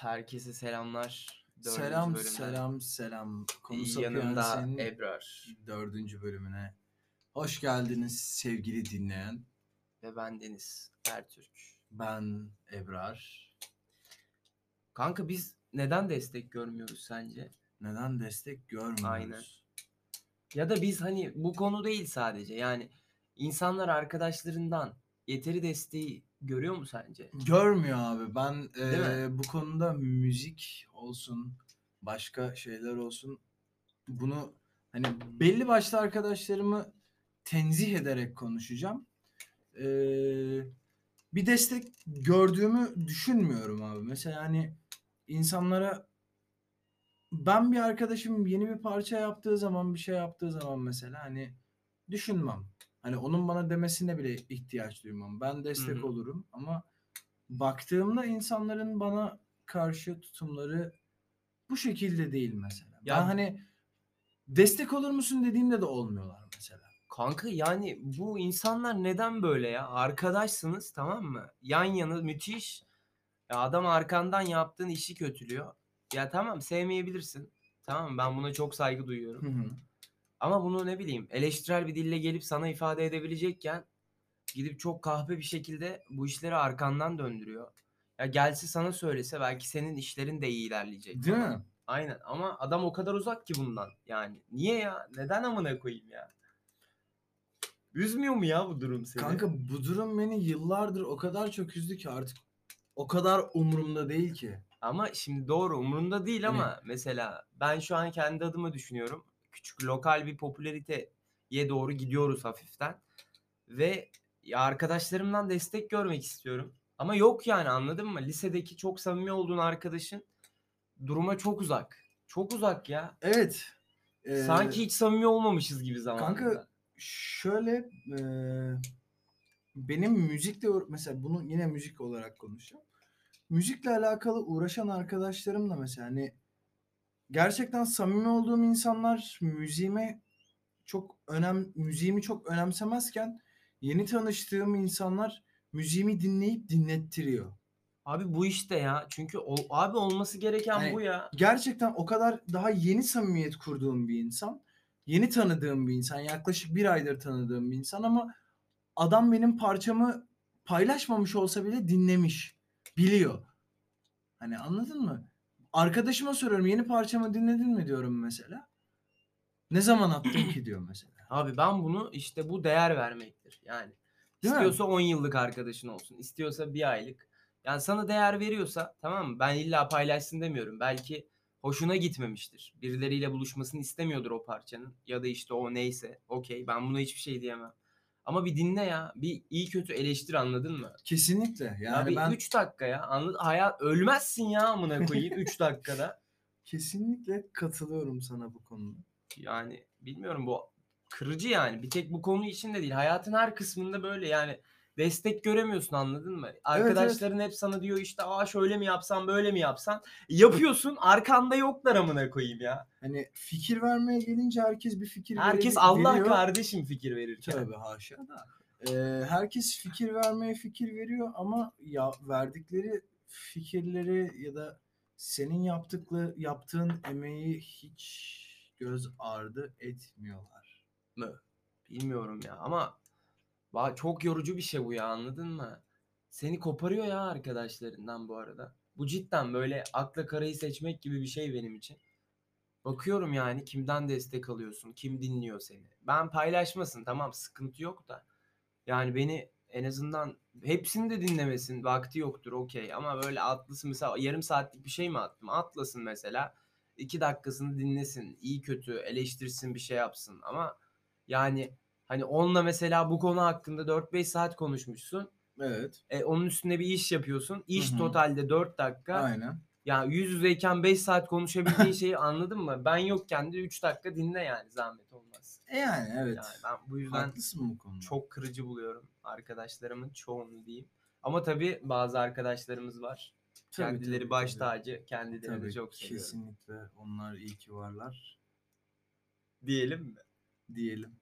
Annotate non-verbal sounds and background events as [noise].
Herkese selamlar. Dördüncü Selam bölümden. selam selam. Konu Yanımda Sapiens'in Ebrar dördüncü bölümüne hoş geldiniz sevgili dinleyen. ve ben Deniz Ertürk. Ben Ebrar. Kanka biz neden destek görmüyoruz sence? Neden destek görmüyoruz? Aynen. Ya da biz hani bu konu değil sadece yani insanlar arkadaşlarından yeteri desteği görüyor mu sence? Görmüyor abi. Ben eee, bu konuda müzik olsun, başka şeyler olsun bunu hani belli başlı arkadaşlarımı tenzih ederek konuşacağım. Eee, bir destek gördüğümü düşünmüyorum abi. Mesela hani insanlara ben bir arkadaşım yeni bir parça yaptığı zaman bir şey yaptığı zaman mesela hani düşünmem. Hani onun bana demesine bile ihtiyaç duymam. Ben destek hı. olurum ama baktığımda insanların bana karşı tutumları bu şekilde değil mesela. Ya- Ben hani destek olur musun dediğimde de olmuyorlar mesela. Kanka yani bu insanlar neden böyle ya? Arkadaşsınız tamam mı? Yan yana müthiş. Ya adam arkandan yaptığın işi kötülüyor. Ya tamam sevmeyebilirsin. Tamam ben buna çok saygı duyuyorum. Hı hı. Ama bunu ne bileyim eleştirel bir dille gelip sana ifade edebilecekken gidip çok kahpe bir şekilde bu işleri arkandan döndürüyor. Ya gelse sana söylese belki senin işlerin de iyi ilerleyecek. Değil mi? Aynen ama adam o kadar uzak ki bundan. Yani niye ya? Neden amına koyayım ya? Üzmüyor mu ya bu durum seni? Kanka bu durum beni yıllardır o kadar çok üzdü ki artık o kadar umurumda değil ki. Ama şimdi doğru umurunda değil Hani- ama mesela ben şu an kendi adıma düşünüyorum. Küçük lokal bir popülariteye doğru gidiyoruz hafiften. Ve ya arkadaşlarımdan destek görmek istiyorum. Ama yok yani anladın mı? Lisedeki çok samimi olduğun arkadaşın duruma çok uzak. Çok uzak ya. Evet. eee, Sanki hiç samimi olmamışız gibi zamanında. Kanka şöyle eee, benim müzikle mesela bunu yine müzik olarak konuşacağım. Müzikle alakalı uğraşan arkadaşlarım da mesela hani gerçekten samimi olduğum insanlar müziğime çok önem müziğimi çok önemsemezken yeni tanıştığım insanlar müziğimi dinleyip dinlettiriyor. Abi bu işte ya. Çünkü o, abi olması gereken Hani bu ya. gerçekten o kadar daha yeni samimiyet kurduğum bir insan, yeni tanıdığım bir insan, yaklaşık bir aydır tanıdığım bir insan ama adam benim parçamı paylaşmamış olsa bile dinlemiş, biliyor. Hani anladın mı? Arkadaşıma soruyorum yeni parçamı dinledin mi diyorum mesela. Ne zaman attın ki diyor mesela. Abi ben bunu işte bu değer vermektir. Yani Değil mi? istiyorsa 10 yıllık arkadaşın olsun. istiyorsa bir aylık. Yani sana değer veriyorsa tamam mı? Ben illa paylaşsın demiyorum. Belki hoşuna gitmemiştir. Birileriyle buluşmasını istemiyordur o parçanın. Ya da işte o neyse. Okey ben buna hiçbir şey diyemem. Ama bir dinle ya. Bir iyi kötü eleştir anladın mı? Kesinlikle. Ya Yani bir ben 3 dakika ya. Anladın? Hayat ölmezsin ya amına koyayım 3 [laughs] dakikada. kesinlikle katılıyorum sana bu konuda. Yani bilmiyorum bu kırıcı yani. Bir tek bu konu için de değil. Hayatın her kısmında böyle yani destek göremiyorsun anladın mı? Arkadaşların hep sana diyor işte aa şöyle mi yapsan böyle mi yapsan. Yapıyorsun arkanda yoklar amına koyayım ya. Hani fikir vermeye gelince herkes bir fikir Herkes veri- Allah veriyor. kardeşim fikir verirken. Tövbe haşa da. Ee, herkes fikir vermeye fikir veriyor ama ya verdikleri fikirleri ya da senin yaptıklı yaptığın emeği hiç göz ardı etmiyorlar. mı? Bilmiyorum ya ama ba- çok yorucu bir şey bu ya anladın mı? Seni koparıyor ya arkadaşlarından bu arada. Bu cidden böyle akla karayı seçmek gibi bir şey benim için. Bakıyorum yani kimden destek alıyorsun, kim dinliyor seni. Ben paylaşmasın tamam sıkıntı yok da. Yani beni en azından hepsini de dinlemesin vakti yoktur okey ama böyle atlasın mesela yarım saatlik bir şey mi attım atlasın mesela iki dakikasını dinlesin iyi kötü eleştirsin bir şey yapsın ama yani hani onunla mesela bu konu hakkında 4-5 saat konuşmuşsun Evet. e, onun üstüne bir iş yapıyorsun iş Hı hı. totalde 4 dakika Aynen. ya yüz yüzeyken 5 saat konuşabildiğin şeyi anladın mı ben yokken de 3 dakika dinle yani zahmet olmaz E yani evet. yani ben bu yüzden Haklısın bu konuda. çok kırıcı buluyorum arkadaşlarımın çoğunu diyeyim. Ama tabii bazı arkadaşlarımız var. Tabii, Kendileri tabii, baş tacı, kendilerini Tabii, çok seviyorum. kesinlikle onlar iyi ki varlar Diyelim mi? diyelim.